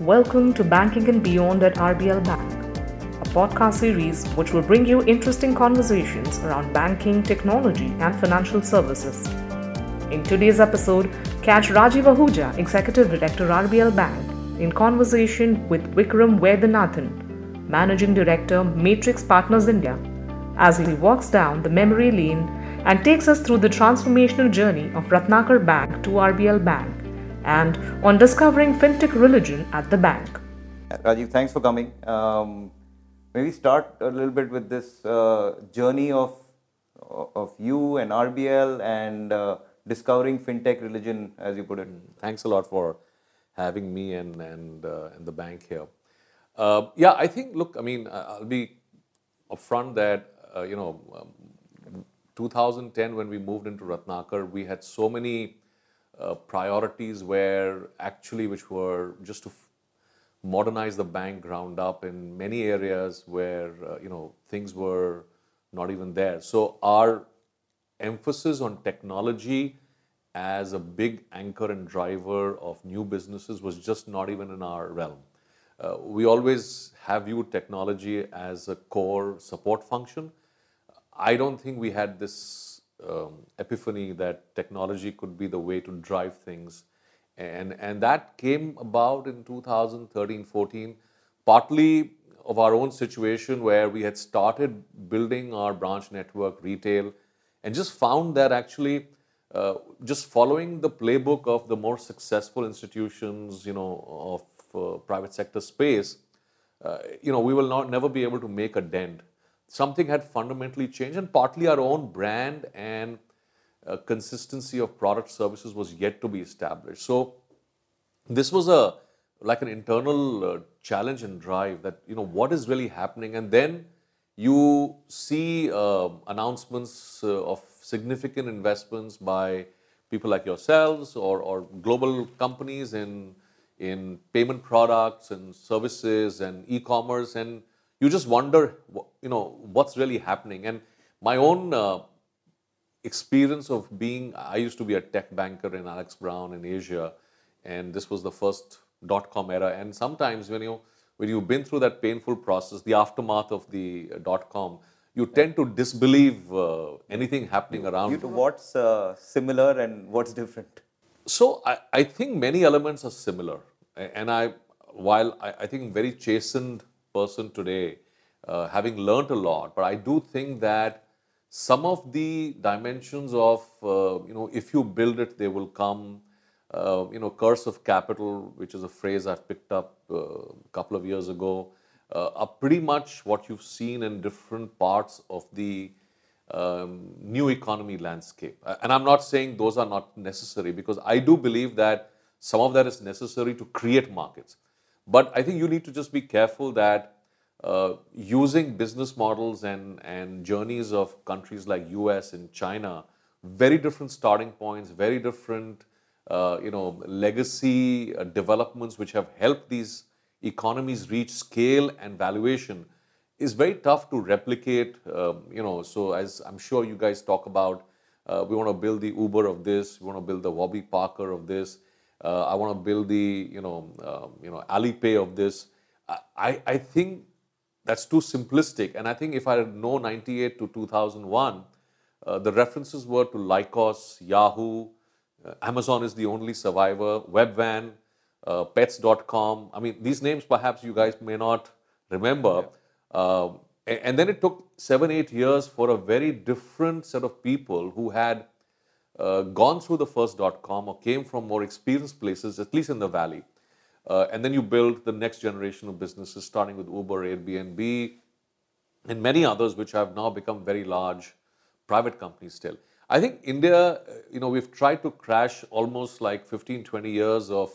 Welcome to Banking and Beyond at RBL Bank, a podcast series which will bring you interesting conversations around banking, technology, and financial services. In today's episode, catch Rajiv Ahuja, Executive Director RBL Bank, in conversation with Vikram Vaidyanathan, Managing Director Matrix Partners India, as he walks down the memory lane and takes us through the transformational journey of Ratnakar Bank to RBL Bank and on discovering fintech religion at the bank. Rajiv, thanks for coming. Um, maybe start a little bit with this uh, journey of of you and RBL and uh, discovering fintech religion, as you put it. Thanks a lot for having me and and uh, and the bank here. Uh, yeah, I think. Look, I mean, I'll be upfront that uh, you know um, 2010, when we moved into Ratnakar, we had so many uh, priorities where actually which were just to modernize the bank ground up in many areas where uh, you know things were not even there. So our emphasis on technology as a big anchor and driver of new businesses was just not even in our realm. Uh, we always have viewed technology as a core support function, I don't think we had this um, epiphany that technology could be the way to drive things. And, and that came about in 2013 14, partly of our own situation where we had started building our branch network, retail, and just found that actually uh, just following the playbook of the more successful institutions, you know, of uh, private sector space, uh, you know, we will not never be able to make a dent something had fundamentally changed, and partly our own brand and uh, consistency of product services was yet to be established. So this was a like an internal uh, challenge and drive that you know what is really happening, and then you see uh, announcements of significant investments by people like yourselves or, or global companies in in payment products and services and e-commerce and you just wonder, you know, what's really happening. And my own uh, experience of being, I used to be a tech banker in Alex Brown in Asia, and this was the first dot com era. And sometimes when you when you've been through that painful process, the aftermath of the uh, dot com, you tend to disbelieve uh, anything happening around. You to what's uh, similar and what's different? So I, I think many elements are similar, and I while I, I think very chastened person today, uh, having learned a lot. But I do think that some of the dimensions of, uh, you know, if you build it, they will come. Uh, you know, curse of capital, which is a phrase I've picked up uh, a couple of years ago, uh, are pretty much what you've seen in different parts of the um, new economy landscape. And I'm not saying those are not necessary because I do believe that some of that is necessary to create markets. But I think you need to just be careful that uh, using business models and, and journeys of countries like US and China, very different starting points, very different uh, you know, legacy uh, developments which have helped these economies reach scale and valuation is very tough to replicate. Um, you know, so as I'm sure you guys talk about, uh, we want to build the Uber of this, we want to build the Warby Parker of this. Uh, I want to build the you know um, you know Alipay of this. I, I think that's too simplistic. And I think if I know 98 to 2001, uh, the references were to Lycos, Yahoo, uh, Amazon is the only survivor, Webvan, uh, Pets.com. I mean, these names perhaps you guys may not remember. Yeah. Um, and then it took seven, eight years for a very different set of people who had uh, gone through the first dot com or came from more experienced places, at least in the valley. Uh, and then you build the next generation of businesses, starting with Uber, Airbnb, and many others, which have now become very large private companies still. I think India, uh, you know, we've tried to crash almost like 15, 20 years of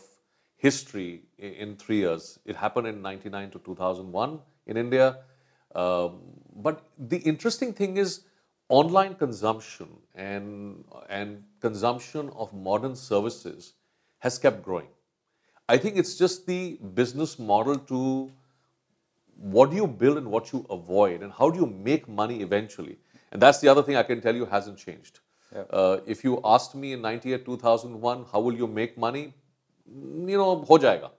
history in three years. It happened in 99 to 2001 in India. Um, but the interesting thing is, online consumption and, and consumption of modern services has kept growing. I think it's just the business model to what do you build and what you avoid and how do you make money eventually. And that's the other thing I can tell you hasn't changed. Uh, if you asked me in 98, 2001, how will you make money? You know, ho jayega.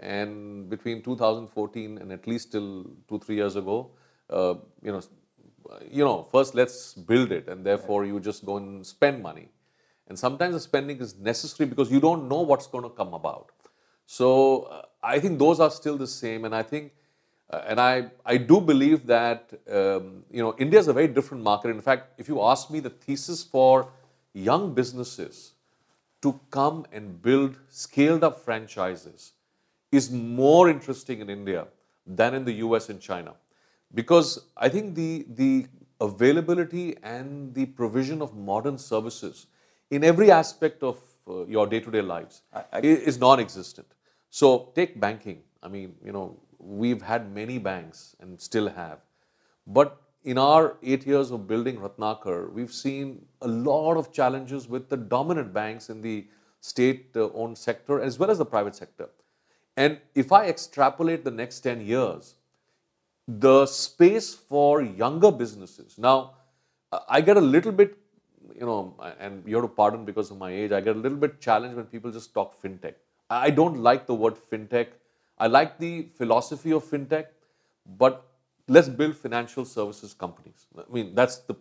And between 2014 and at least till two, three years ago, uh, you know, you know, first let's build it, and therefore you just go and spend money. And sometimes the spending is necessary because you don't know what's going to come about. So uh, I think those are still the same, and I think, uh, and I I do believe that um, you know India is a very different market. In fact, if you ask me, the thesis for young businesses to come and build scaled up franchises is more interesting in India than in the US and China. Because I think the, the availability and the provision of modern services in every aspect of uh, your day to day lives I- I- is non existent. So take banking. I mean, you know, we've had many banks and still have. But in our eight years of building Ratnakar, we've seen a lot of challenges with the dominant banks in the state owned sector as well as the private sector. And if I extrapolate the next 10 years, the space for younger businesses. Now, I get a little bit, you know, and you have to pardon because of my age, I get a little bit challenged when people just talk fintech. I don't like the word fintech. I like the philosophy of fintech, but let's build financial services companies. I mean, that's the,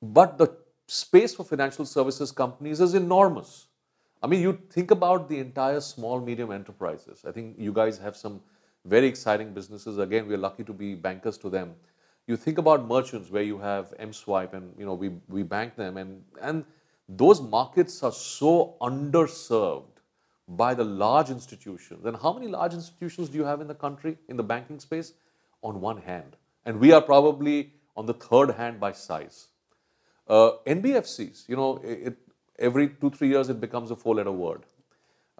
but the space for financial services companies is enormous. I mean, you think about the entire small, medium enterprises. I think you guys have some very exciting businesses. Again, we're lucky to be bankers to them. You think about merchants where you have M-Swipe and you know we, we bank them and and those markets are so underserved by the large institutions. And how many large institutions do you have in the country in the banking space? On one hand. And we are probably on the third hand by size. Uh, NBFCs, you know, it, every two, three years it becomes a four letter word.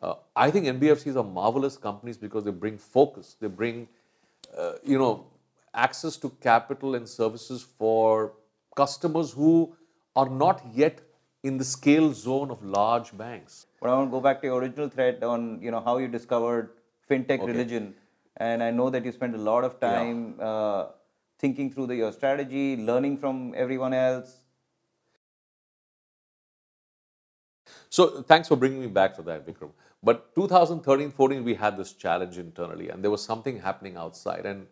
Uh, I think NBFCs are marvelous companies because they bring focus, they bring, uh, you know, access to capital and services for customers who are not yet in the scale zone of large banks. But I want to go back to your original thread on you know how you discovered fintech religion, and I know that you spent a lot of time uh, thinking through the, your strategy, learning from everyone else. So thanks for bringing me back to that, Vikram. But 2013, 14, we had this challenge internally, and there was something happening outside, and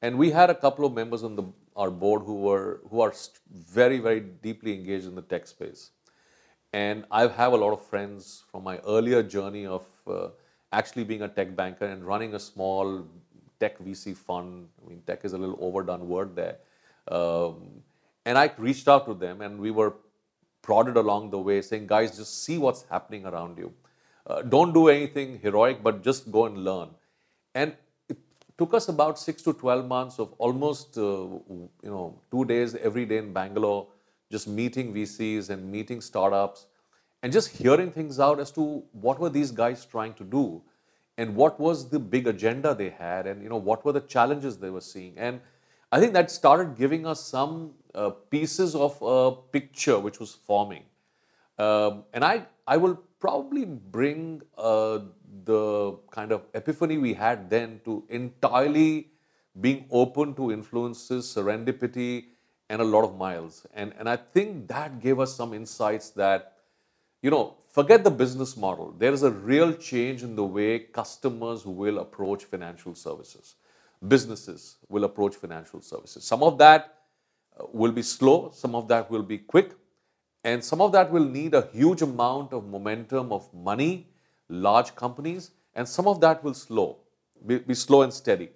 and we had a couple of members on the our board who were who are very very deeply engaged in the tech space, and I have a lot of friends from my earlier journey of uh, actually being a tech banker and running a small tech VC fund. I mean, tech is a little overdone word there. Um, and I reached out to them, and we were prodded along the way, saying, guys, just see what's happening around you. Uh, don't do anything heroic, but just go and learn. And it took us about six to 12 months of almost, uh, you know, two days every day in Bangalore, just meeting VCs and meeting startups and just hearing things out as to what were these guys trying to do and what was the big agenda they had and, you know, what were the challenges they were seeing. And I think that started giving us some uh, pieces of a picture which was forming. Um, and I, I will probably bring uh, the kind of epiphany we had then to entirely being open to influences, serendipity, and a lot of miles. And, and I think that gave us some insights that, you know, forget the business model. There is a real change in the way customers will approach financial services businesses will approach financial services. Some of that uh, will be slow, some of that will be quick, and some of that will need a huge amount of momentum of money, large companies, and some of that will slow, be, be slow and steady.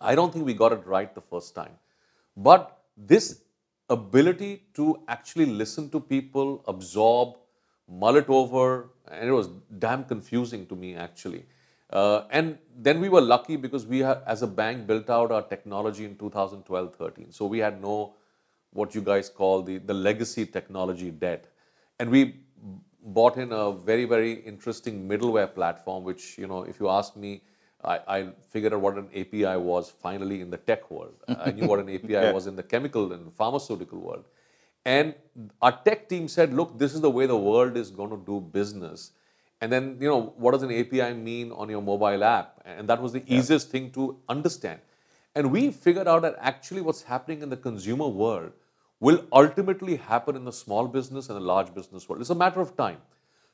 I don't think we got it right the first time. But this ability to actually listen to people, absorb, mull it over, and it was damn confusing to me actually. Uh, and then we were lucky because we, had, as a bank, built out our technology in 2012 13. So we had no, what you guys call the, the legacy technology debt. And we bought in a very, very interesting middleware platform, which, you know, if you ask me, I, I figured out what an API was finally in the tech world. I knew what an API was in the chemical and pharmaceutical world. And our tech team said, look, this is the way the world is going to do business. And then, you know, what does an API mean on your mobile app? And that was the yeah. easiest thing to understand. And we figured out that actually what's happening in the consumer world will ultimately happen in the small business and the large business world. It's a matter of time.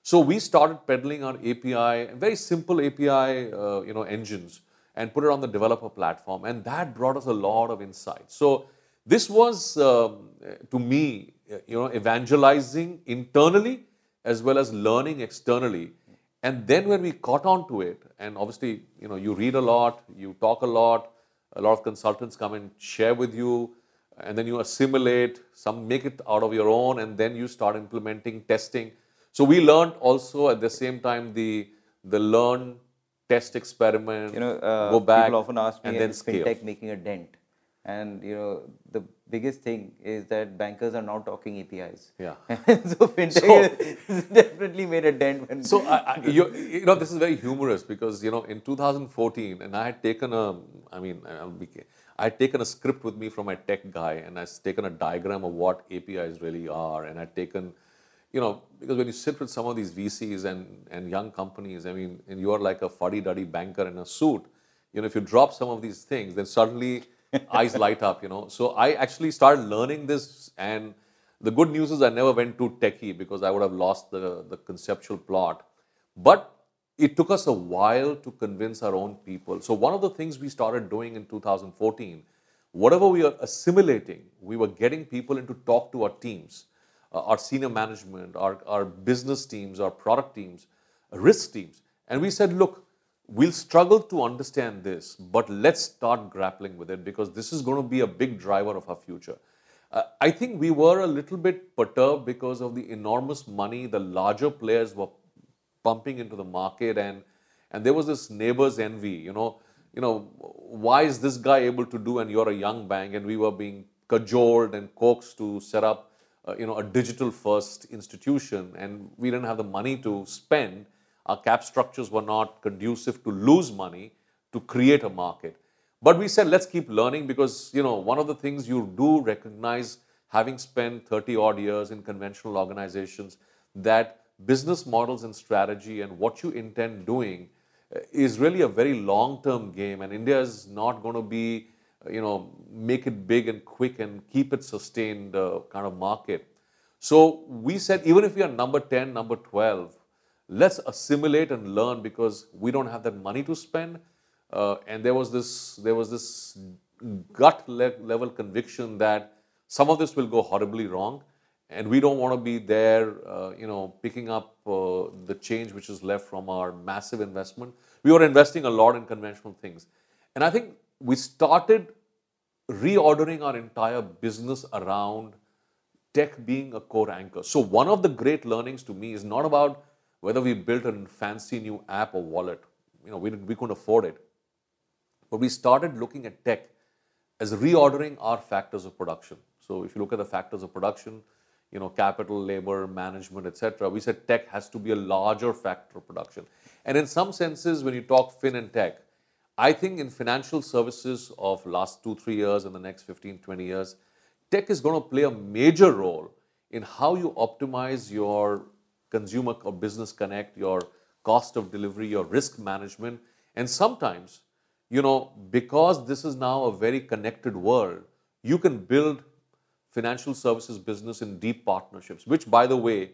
So we started peddling our API, very simple API, uh, you know, engines, and put it on the developer platform, and that brought us a lot of insights. So this was, um, to me, you know, evangelizing internally as well as learning externally. And then when we caught on to it, and obviously, you know, you read a lot, you talk a lot, a lot of consultants come and share with you, and then you assimilate, some make it out of your own, and then you start implementing testing. So we learned also at the same time the the learn, test, experiment, You know, uh, go back, people often ask me, and then is scale. fintech making a dent? And you know, the biggest thing is that bankers are now talking APIs. Yeah. so fintech has definitely made a dent. When So I, I, you, you know, this is very humorous because you know in 2014, and I had taken a, I mean, I'll be, I had taken a script with me from my tech guy, and I'd taken a diagram of what APIs really are, and I'd taken, you know, because when you sit with some of these VCs and and young companies, I mean, and you are like a fuddy-duddy banker in a suit, you know, if you drop some of these things, then suddenly eyes light up, you know. So I actually started learning this, and the good news is I never went too techie because I would have lost the, the conceptual plot. But it took us a while to convince our own people. So one of the things we started doing in 2014, whatever we are assimilating, we were getting people in to talk to our teams, uh, our senior management, our, our business teams, our product teams, risk teams. And we said, look, we'll struggle to understand this, but let's start grappling with it because this is going to be a big driver of our future. Uh, I think we were a little bit perturbed because of the enormous money the larger players were pumping into the market, and and there was this neighbor's envy. You know, you know, why is this guy able to do, and you're a young bank, and we were being cajoled and coaxed to set up, uh, you know, a digital first institution, and we didn't have the money to spend. Our cap structures were not conducive to lose money to create a market. But we said, let's keep learning because, you know, one of the things you do recognize, having spent 30 odd years in conventional organizations, that business models and strategy and what you intend doing uh, is really a very long term game. And India is not going to be, uh, you know, make it big and quick and keep it sustained uh, kind of market. So we said, even if we are number 10, number 12, let's assimilate and learn because we don't have that money to spend. Uh, and there was this there was this gut le- level conviction that some of this will go horribly wrong, and we don't want to be there, uh, you know, picking up uh, the change which is left from our massive investment. We were investing a lot in conventional things, and I think we started reordering our entire business around tech being a core anchor. So one of the great learnings to me is not about whether we built a fancy new app or wallet. You know, we, we couldn't afford it. But we started looking at tech as reordering our factors of production. So if you look at the factors of production, you know, capital, labor, management, etc., we said tech has to be a larger factor of production. And in some senses, when you talk fin and tech, I think in financial services of last two, three years and the next 15, 20 years, tech is going to play a major role in how you optimize your consumer or business connect, your cost of delivery, your risk management. And sometimes, you know, because this is now a very connected world, you can build financial services business in deep partnerships, which, by the way,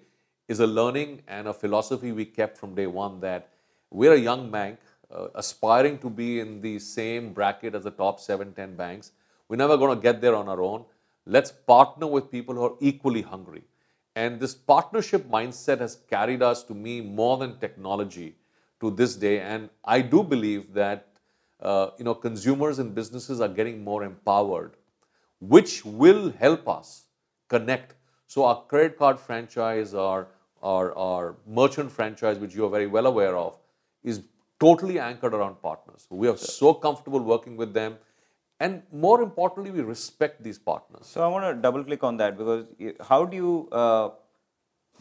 is a learning and a philosophy we kept from day one that we're a young bank uh, aspiring to be in the same bracket as the top 7, 10 banks. We're never going to get there on our own. Let's partner with people who are equally hungry. And this partnership mindset has carried us to me more than technology to this day. And I do believe that uh, you know consumers and businesses are getting more empowered, which will help us connect. So our credit card franchise, our our, our merchant franchise, which you are very well aware of, is totally anchored around partners. We are so comfortable working with them. And more importantly, we respect these partners. So I want to double click on that because how do you uh,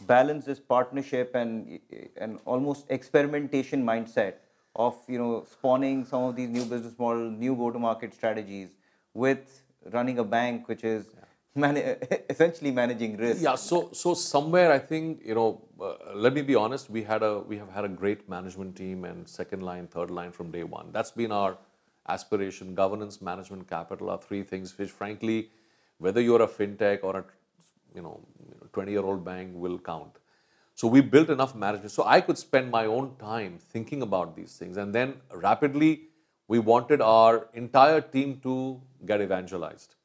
balance this partnership and and almost experimentation mindset of you know spawning some of these new business model, new go to market strategies with running a bank which is man- essentially managing risk. Yeah, so so somewhere I think you know, uh, let me be honest. We had a we have had a great management team and second line, third line from day one. That's been our aspiration. Governance, management, capital are three things which, frankly, whether you're a fintech or a you know twenty year old bank will count. So we built enough management. So I could spend my own time thinking about these things. And then rapidly, we wanted our entire team to get evangelized.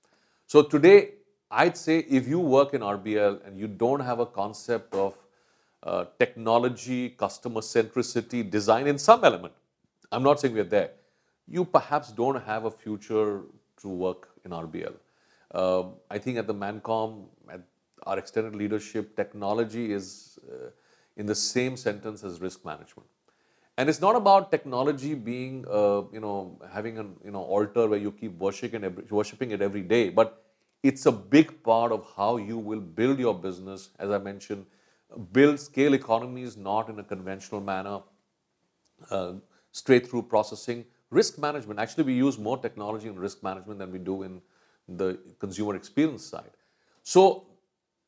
So today, I'd say if you work in RBL and you don't have a concept of uh, technology, customer centricity, design in some element, I'm not saying we're there, you perhaps don't have a future to work in RBL. Uh, um, I think at the Mancom, at our extended leadership, technology is uh, in the same sentence as risk management. And it's not about technology being, uh, you know, having an you know altar where you keep worshiping every, worshiping it every day, but it's a big part of how you will build your business. As I mentioned, build scale economies not in a conventional manner, uh, straight through processing. Risk management. Actually, we use more technology in risk management than we do in the consumer experience side. So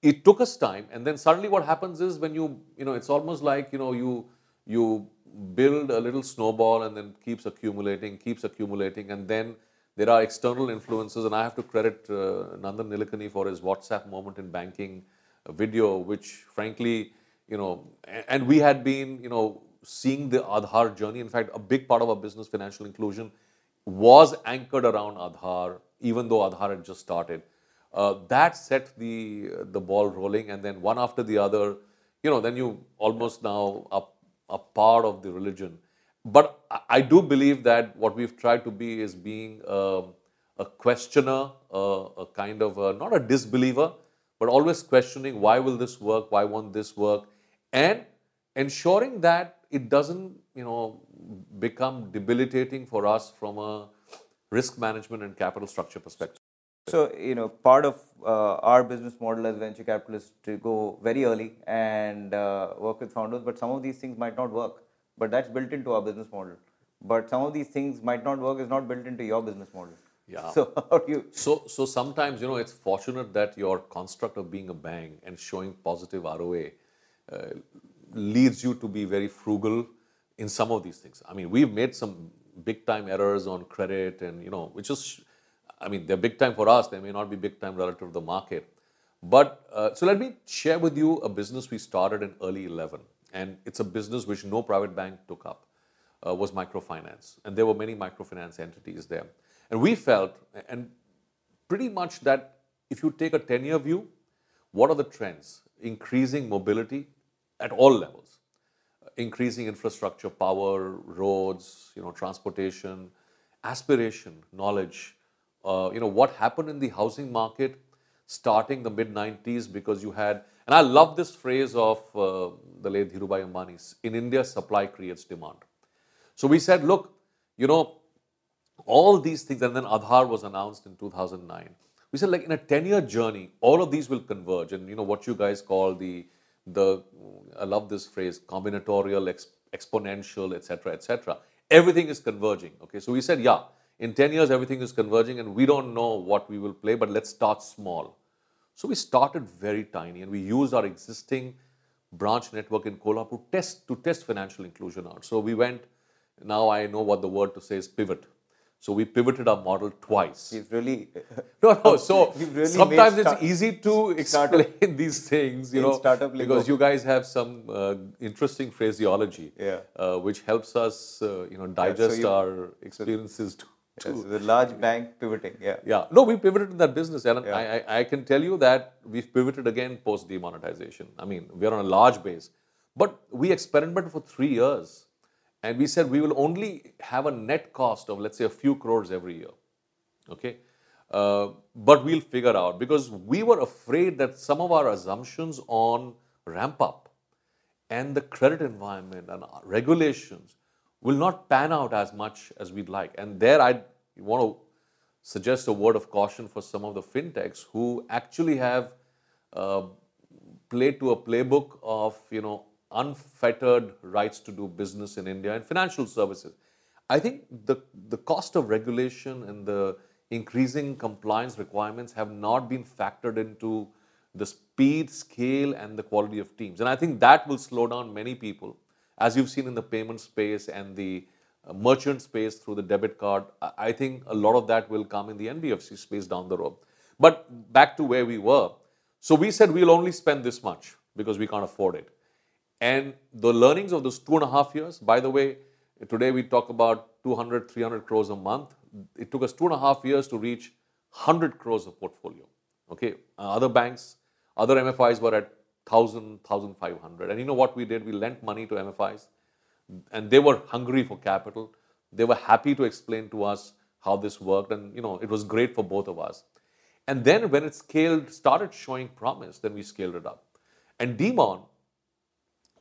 it took us time, and then suddenly what happens is when you, you know, it's almost like you know you you build a little snowball and then keeps accumulating, keeps accumulating, and then there are external influences. And I have to credit uh, Nandan Nilekani for his WhatsApp moment in banking video, which frankly, you know, and we had been, you know, seeing the Aadhaar journey. In fact, a big part of our business, financial inclusion, was anchored around Aadhaar, even though Aadhaar had just started. Uh, that set the the ball rolling, and then one after the other, you know, then you almost now are, a part of the religion. But I do believe that what we've tried to be is being a, a questioner, a, a, kind of a, not a disbeliever, but always questioning why will this work, why won't this work, and ensuring that it doesn't, you know, become debilitating for us from a risk management and capital structure perspective. So, you know, part of uh, our business model as venture capitalists to go very early and uh, work with founders, but some of these things might not work. But that's built into our business model. But some of these things might not work is not built into your business model. Yeah. So how do you? So so sometimes you know it's fortunate that your construct of being a bank and showing positive ROA uh, leads you to be very frugal in some of these things. I mean, we've made some big time errors on credit and you know which is I mean they're big time for us. They may not be big time relative to the market. But uh, so let me share with you a business we started in early 11, and it's a business which no private bank took up. Uh, was microfinance, and there were many microfinance entities there. And we felt, and pretty much that if you take a 10 year view, what are the trends? Increasing mobility at all levels, increasing infrastructure, power, roads, you know, transportation, aspiration, knowledge. Uh, you know, what happened in the housing market starting the mid 90s because you had, and I love this phrase of uh, the late Dhirubhai Ambani in India, supply creates demand. So we said, look, you know, all these things, and then Aadhaar was announced in 2009. We said, like in a 10-year journey, all of these will converge, and you know what you guys call the the I love this phrase, combinatorial, exp- exponential, etc., etc. Everything is converging. Okay, so we said, yeah, in 10 years everything is converging, and we don't know what we will play, but let's start small. So we started very tiny, and we used our existing branch network in Kolhapur test to test financial inclusion out. So we went. Now I know what the word to say is pivot. So we pivoted our model twice. We've really no no. So really sometimes it's easy to explain these things, you know, because you guys have some uh, interesting phraseology, yeah. uh, which helps us, uh, you know, digest yeah, so you, our experiences so, too. The large bank pivoting, yeah. Yeah. No, we pivoted in that business, Alan. Yeah. I, I, I can tell you that we've pivoted again post demonetization. I mean, we're on a large base, but we experimented for three years and we said we will only have a net cost of, let's say, a few crores every year. Okay? Uh, but we'll figure out because we were afraid that some of our assumptions on ramp up and the credit environment and regulations will not pan out as much as we'd like. And there I want to suggest a word of caution for some of the fintechs who actually have uh, played to a playbook of, you know, unfettered rights to do business in India and financial services. I think the, the cost of regulation and the increasing compliance requirements have not been factored into the speed, scale, and the quality of teams. And I think that will slow down many people, as you've seen in the payment space and the uh, merchant space through the debit card. I think a lot of that will come in the NBFC space down the road. But back to where we were. So we said we'll only spend this much because we can't afford it. And the learnings of those two and a half years, by the way, today we talk about 200, 300 crores a month. It took us two and a half years to reach 100 crores of portfolio. Okay, uh, other banks, other MFIs were at 1,000, 1,500. And you know what we did? We lent money to MFIs and they were hungry for capital. They were happy to explain to us how this worked, and you know it was great for both of us. And then when it scaled, started showing promise, then we scaled it up. And Demon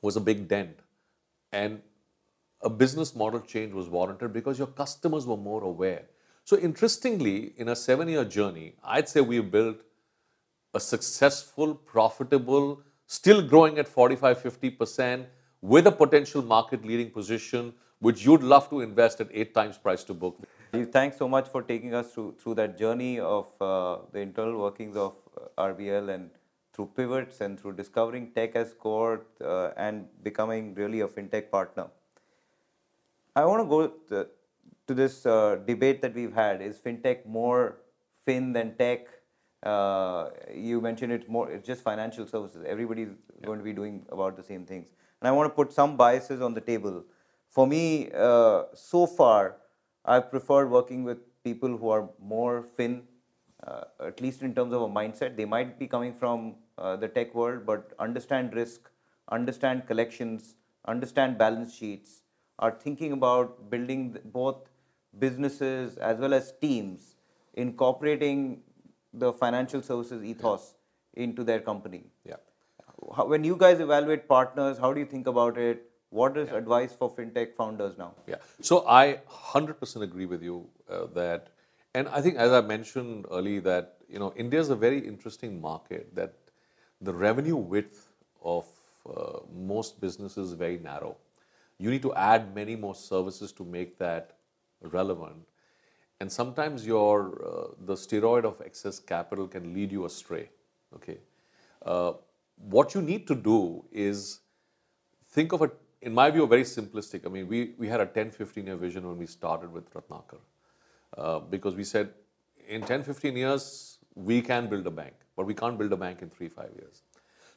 was a big dent, and a business model change was warranted because your customers were more aware. So interestingly, in a seven-year journey, I'd say we built a successful, profitable, still growing at 45, 50 percent with a potential market leading position, which you'd love to invest at eight times price to book. Thanks so much for taking us through, through that journey of uh, the internal workings of uh, RBL and through pivots and through discovering tech as core uh, and becoming really a fintech partner. I want to go to, to this uh, debate that we've had is fintech more fin than tech? Uh, you mentioned it's more, it's just financial services. Everybody's yeah. going to be doing about the same things and I want to put some biases on the table. For me, uh, so far, I've preferred working with people who are more fin, uh, at least in terms of a mindset. They might be coming from uh, the tech world, but understand risk, understand collections, understand balance sheets, are thinking about building both businesses as well as teams, incorporating the financial services ethos into their company. Yeah how, when you guys evaluate partners, how do you think about it? What is yeah. advice for fintech founders now? Yeah, so I 100% agree with you uh, that, and I think as I mentioned early that you know India is a very interesting market that the revenue width of uh, most businesses is very narrow. You need to add many more services to make that relevant, and sometimes your uh, the steroid of excess capital can lead you astray. Okay. Uh, what you need to do is think of it, in my view, very simplistic. I mean, we, we had a 10, 15 year vision when we started with Ratnakar uh, because we said in 10, 15 years, we can build a bank, but we can't build a bank in three, five years.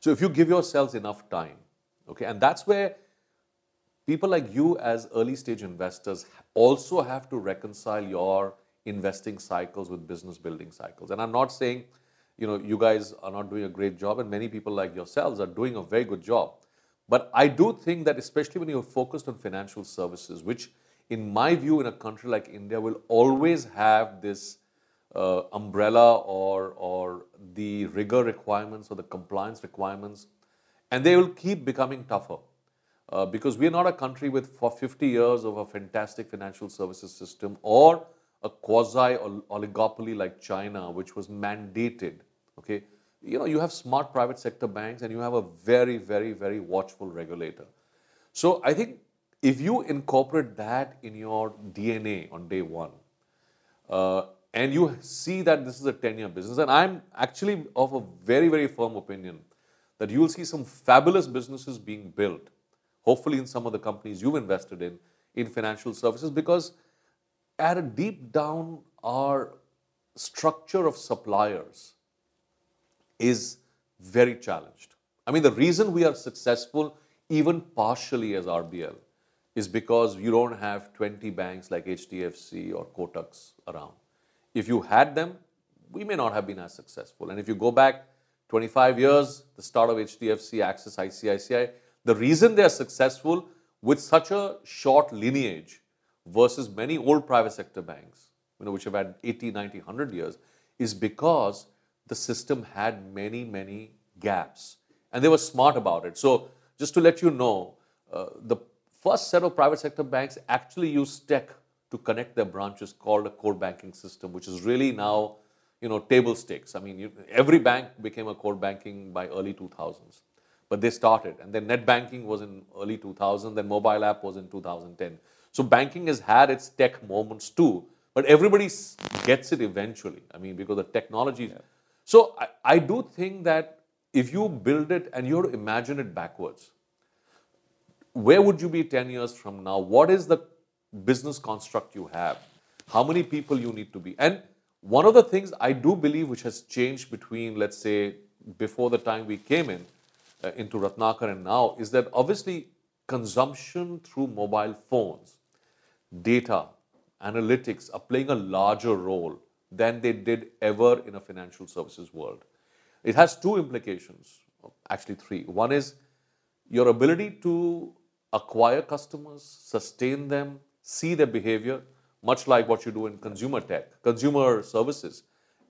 So if you give yourselves enough time, okay, and that's where people like you as early stage investors also have to reconcile your investing cycles with business building cycles. And I'm not saying you know, you guys are not doing a great job, and many people like yourselves are doing a very good job. But I do think that, especially when you're focused on financial services, which, in my view, in a country like India, will always have this uh, umbrella or or the rigor requirements or the compliance requirements, and they will keep becoming tougher. Uh, because we are not a country with for 50 years of a fantastic financial services system or a quasi oligopoly like China, which was mandated Okay, you know you have smart private sector banks and you have a very very very watchful regulator. So I think if you incorporate that in your DNA on day one, uh, and you see that this is a 10 year business, and I'm actually of a very, very firm opinion that you will see some fabulous businesses being built, hopefully in some of the companies you've invested in, in financial services, because at a deep down, our structure of suppliers is very challenged. I mean, the reason we are successful, even partially as RBL, is because you don't have 20 banks like HDFC or Kotak's around. If you had them, we may not have been as successful. And if you go back 25 years, the start of HDFC, Axis, ICICI, the reason they are successful with such a short lineage versus many old private sector banks, you know, which have had 80, 90, 100 years, is because the system had many, many gaps. And they were smart about it. So, just to let you know, uh, the first set of private sector banks actually used tech to connect their branches called a core banking system, which is really now, you know, table stakes. I mean, you, every bank became a core banking by early 2000s. But they started. And then net banking was in early 2000, then mobile app was in 2010. So banking has had its tech moments too, but everybody gets it eventually. I mean, because the technology yeah. So I, I do think that if you build it and you have to imagine it backwards, where would you be 10 years from now? What is the business construct you have? How many people you need to be? And one of the things I do believe which has changed between, let's say, before the time we came in, uh, into Ratnakar and now is that obviously consumption through mobile phones, data, analytics are playing a larger role than they did ever in a financial services world. It has two implications, actually three. One is your ability to acquire customers, sustain them, see their behavior, much like what you do in consumer tech, consumer services,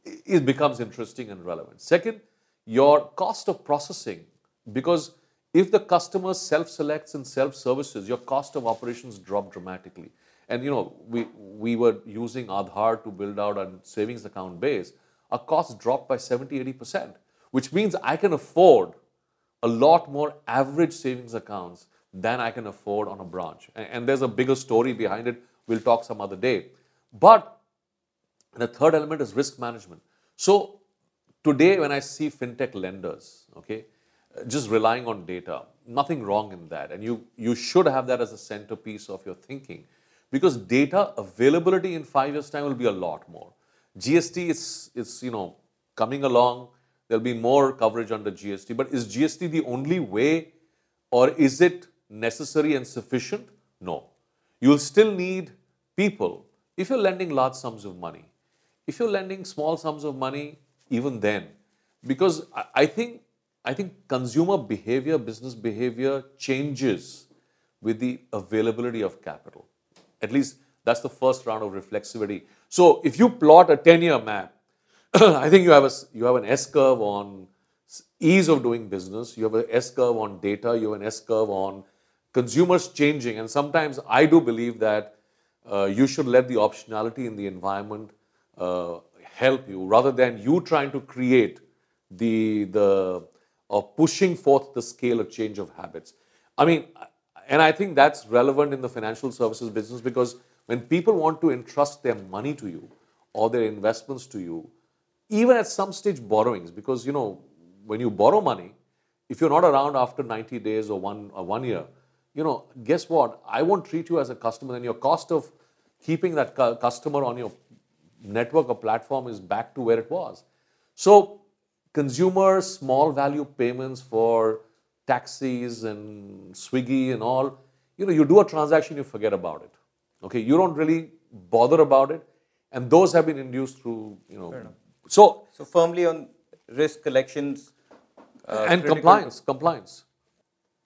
it becomes interesting and relevant. Second, your cost of processing, because if the customer self-selects and self-services, your cost of operations drop dramatically. And you know, we, we were using Aadhaar to build out a savings account base. Our costs dropped by 70, 80%, which means I can afford a lot more average savings accounts than I can afford on a branch. And, and there's a bigger story behind it. We'll talk some other day. But the third element is risk management. So today, when I see fintech lenders, okay, just relying on data, nothing wrong in that. And you, you should have that as a centerpiece of your thinking because data availability in five years' time will be a lot more. GST is, is you know, coming along. There'll be more coverage under GST. But is GST the only way or is it necessary and sufficient? No. You'll still need people if you're lending large sums of money. If you're lending small sums of money, even then, because I think I think consumer behavior, business behavior changes with the availability of capital. At least that's the first round of reflexivity. So if you plot a 10-year map, I think you have a you have an S curve on ease of doing business, you have an S curve on data, you have an S curve on consumers changing. And sometimes I do believe that uh, you should let the optionality in the environment uh, help you rather than you trying to create the, the or pushing forth the scale of change of habits. I mean, and I think that's relevant in the financial services business because when people want to entrust their money to you or their investments to you, even at some stage borrowings, because you know, when you borrow money, if you're not around after 90 days or one or one year, you know, guess what? I won't treat you as a customer, and your cost of keeping that cu- customer on your network or platform is back to where it was. So, consumer small value payments for taxis and Swiggy and all, you know, you do a transaction, you forget about it. Okay, you don't really bother about it, and those have been induced through, you know, so So firmly on risk collections uh, and critical- compliance, compliance.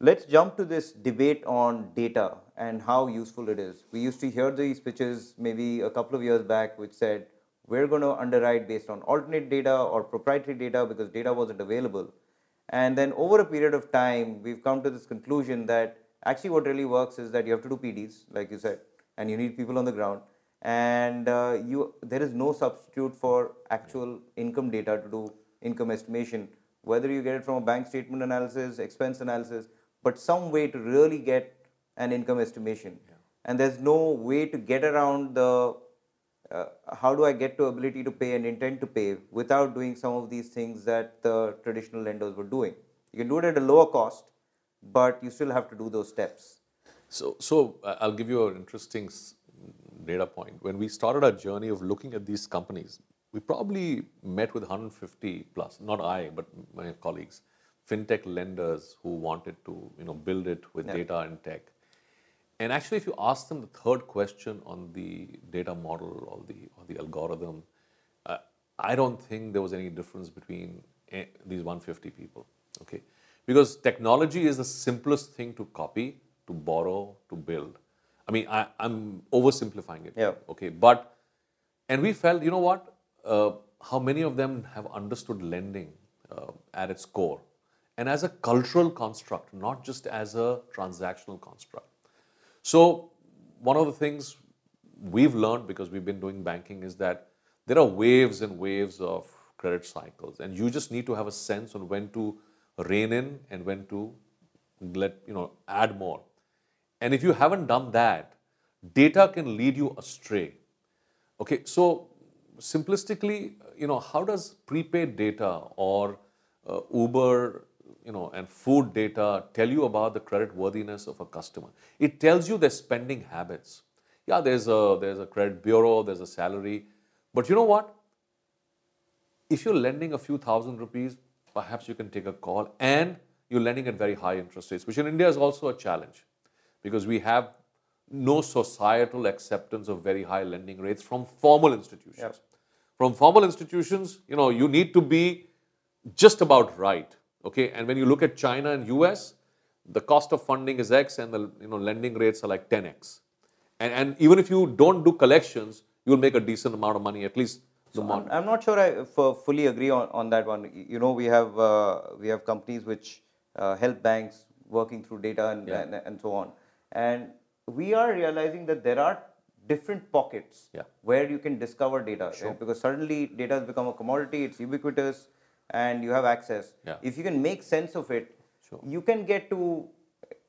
Let's jump to this debate on data and how useful it is. We used to hear these pitches maybe a couple of years back, which said we're going to underwrite based on alternate data or proprietary data because data wasn't available. And then over a period of time, we've come to this conclusion that actually what really works is that you have to do PDs, like you said, and you need people on the ground. And uh, you, there is no substitute for actual income data to do income estimation, whether you get it from a bank statement analysis, expense analysis, but some way to really get an income estimation. And there's no way to get around the uh, how do I get to ability to pay and intent to pay without doing some of these things that the traditional lenders were doing. You can do it at a lower cost, but you still have to do those steps. So, so uh, I'll give you an interesting data point. When we started our journey of looking at these companies, we probably met with 150 plus, not I, but my colleagues, fintech lenders who wanted to, you know, build it with data and tech. And actually, if you ask them the third question on the data model or the or the algorithm, uh, I don't think there was any difference between eh, these 150 people. Okay, because technology is the simplest thing to copy, to borrow, to build. I mean, I, I'm oversimplifying it. Yeah. Okay, but and we felt, you know what? Uh, how many of them have understood lending uh, at its core, and as a cultural construct, not just as a transactional construct. So, one of the things we've learned because we've been doing banking is that there are waves and waves of credit cycles, and you just need to have a sense on when to rein in and when to let you know add more. And if you haven't done that, data can lead you astray. Okay, so simplistically, you know, how does prepaid data or uh, Uber, you know, and food data tell you about the credit worthiness of a customer? It tells you their spending habits. Yeah, there's a there's a credit bureau, there's a salary, but you know what? If you're lending a few thousand rupees, perhaps you can take a call and you're lending at very high interest rates, which in India is also a challenge because we have no societal acceptance of very high lending rates from formal institutions. From formal institutions, you know, you need to be just about right. Okay, and when you look at China and US, the cost of funding is X and the you know lending rates are like 10x. And, and even if you don't do collections, you'll make a decent amount of money, at least the So I'm, I'm not sure I f- fully agree on, on that one. You know, we have uh, we have companies which uh, help banks working through data and, and and so on, and we are realizing that there are different pockets Yeah. where you can discover data right? because suddenly data has become a commodity. It's ubiquitous, and you have access. Yeah. If you can make sense of it, Sure. you can get to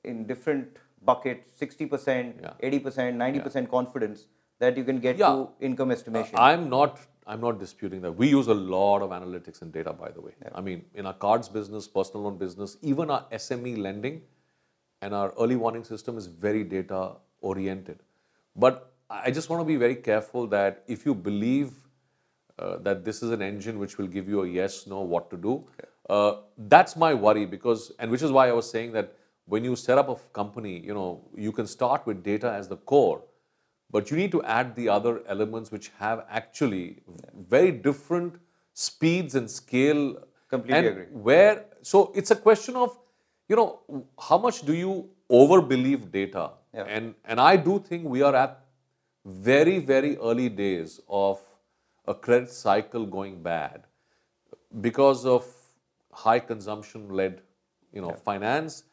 in different buckets 60%, Yeah. 80%, 90% confidence that you can get Yeah. to income estimation. Uh, I'm not. I'm not disputing that. We use a lot of analytics and data, by the way. I mean, in our cards business, personal loan business, even our SME lending, and our early warning system is very data oriented. But I just want to be very careful that if you believe uh, that this is an engine which will give you a yes, no, what to do, uh, that's my worry because, and which is why I was saying that when you set up a company, you know, you can start with data as the core, but you need to add the other elements which have actually very different speeds and scale. Completely and agree. Where so it's a question of, you know, how much do you over believe data? Yeah. And and I do think we are at very very early days of a credit cycle going bad because of high consumption led you know finance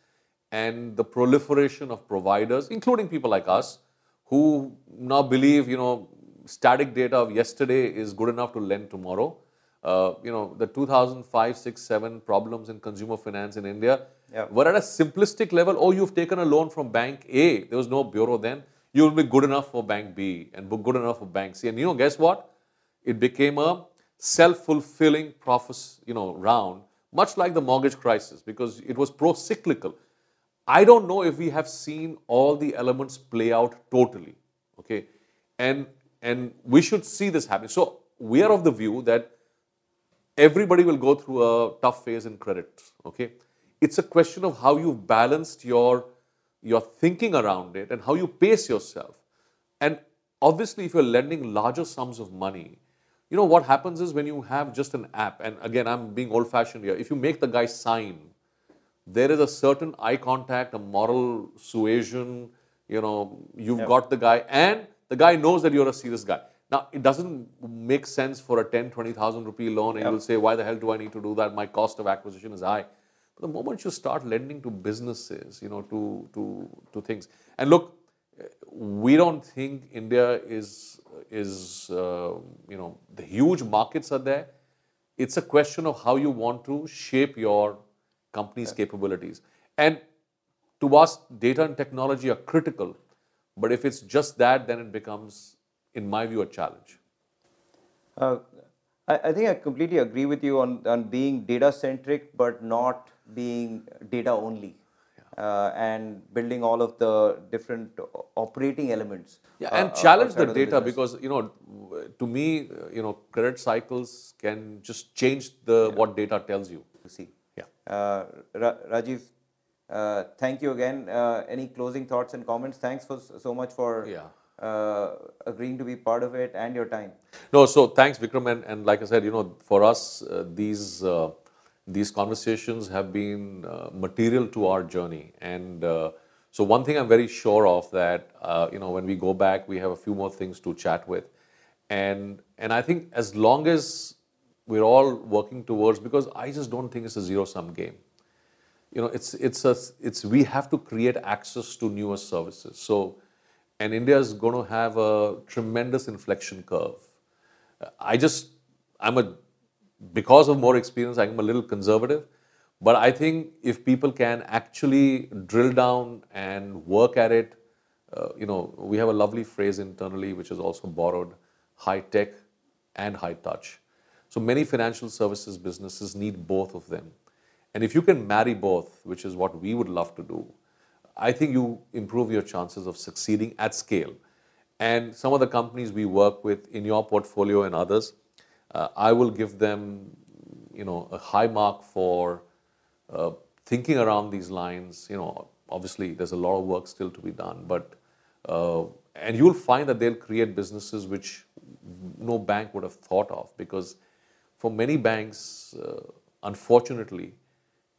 and the proliferation of providers including people like us who now believe you know static data of yesterday is good enough to lend tomorrow. Uh, you know the 2005 6 7 problems in consumer finance in india Yeah. were at a simplistic level. Oh you've taken a loan from bank a. There was no bureau then. You will be good enough for bank b and good enough for bank c. And you know guess what it became a self-fulfilling prophecy, you know, round, much like the mortgage crisis, because it was pro-cyclical. I don't know if we have seen all the elements play out totally. Okay, and and we should see this happening. So we are of the view that everybody will go through a tough phase in credit. Okay, it's a question of how you've balanced your your thinking around it and how you pace yourself. And obviously, if you're lending larger sums of money, you know what happens is when you have just an app, and again, I'm being old fashioned here, if you make the guy sign, there is a certain eye contact, a moral suasion, you know, you've got the guy, and the guy knows that you're a serious guy. Now, it doesn't make sense for a 10, 20,000 rupee loan, and you'll say, why the hell do I need to do that? My cost of acquisition is high. But the moment you start lending to businesses, you know, to, to, to things, and look, we don't think India is is uh, you know the huge markets are there. It's a question of how you want to shape your company's capabilities. And to us, data and technology are critical. But if it's just that, then it becomes, in my view, a challenge. Uh, I, I think I completely agree with you on, on being data centric, but not being data only. Uh, and building all of the different operating elements. Yeah, and uh, challenge the data because you know, to me, you know, credit cycles can just change the what data tells you. You see. Yeah. Uh, Ra- Rajiv, uh, thank you again. Uh, any closing thoughts and comments? Thanks for so much for Yeah. uh, agreeing to be part of it and your time. No, so thanks, Vikram, and, and like I said, you know, for us, uh, these uh, these conversations have been uh, material to our journey, and uh, so one thing I'm very sure of that uh, you know when we go back, we have a few more things to chat with, and and I think as long as we're all working towards, because I just don't think it's a zero sum game. You know it's it's a it's we have to create access to newer services. So and india is going to have a tremendous inflection curve. I just i'm a because of more experience i'm a little conservative but i think if people can actually drill down and work at it uh, you know we have a lovely phrase internally which is also borrowed high tech and high touch so many financial services businesses need both of them and if you can marry both, which is what we would love to do, I think you improve your chances of succeeding at scale. And some of the companies we work with in your portfolio and others, uh, I will give them, you know, a high mark for uh, thinking around these lines, you know, obviously there's a lot of work still to be done, but uh, and you'll find that they'll create businesses which no bank would have thought of because for many banks, uh, unfortunately,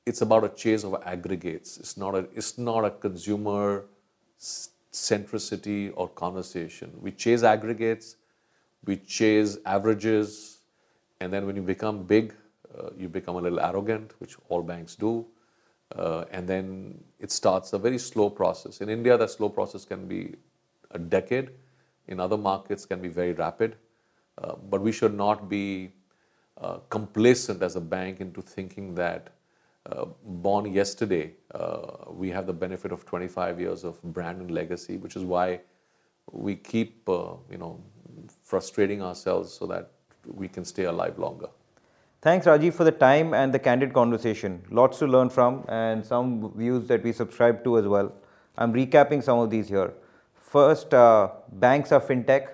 it's about a chase of aggregates. It's not a, it's not a consumer centricity or conversation. We chase aggregates, we chase averages, and then when you become big, uh, you become a little arrogant, which all banks do. Uh, and then it starts a very slow process. In India, that slow process can be a decade. In other markets, can be very rapid. Uh, but we should not be uh, complacent as a bank into thinking that uh, born yesterday, uh, we have the benefit of 25 years of brand and legacy, which is why we keep, you know, frustrating ourselves so that we can stay alive longer. Thanks, Rajiv, for the time and the candid conversation. Lots to learn from, and some views that we subscribe to as well. I'm recapping some of these here. First, uh, banks are fintech,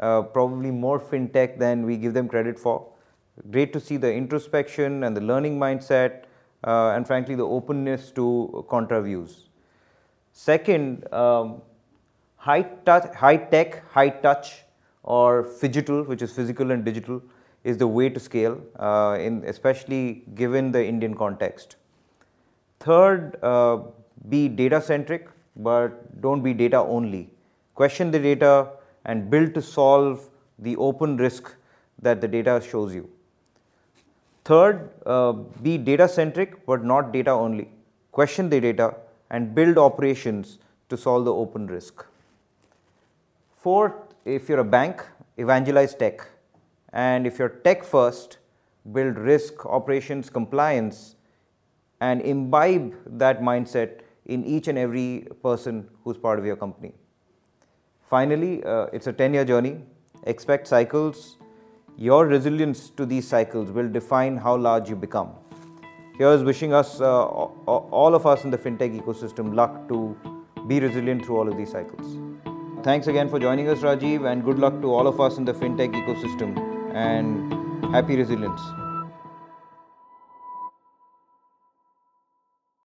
uh, probably more fintech than we give them credit for. Great to see the introspection and the learning mindset, uh, and frankly, the openness to contra views. Second, um, high, touch, high tech, high touch, or phygital, which is physical and digital is the way to scale, uh, in especially given the Indian context. Third, uh, be data centric, but don't be data only. Question the data and build to solve the open risk that the data shows you. Third, uh, be data centric, but not data only. Question the data and build operations to solve the open risk. Fourth, if you're a bank, evangelize tech and if you're tech first, build risk, operations, compliance, and imbibe that mindset in each and every person who's part of your company. Finally, uh, it's a 10 year journey. Expect cycles. Your resilience to these cycles will define how large you become. Here's wishing us, uh, all of us in the fintech ecosystem, luck to be resilient through all of these cycles. Thanks again for joining us, Rajiv, and good luck to all of us in the fintech ecosystem and happy resilience.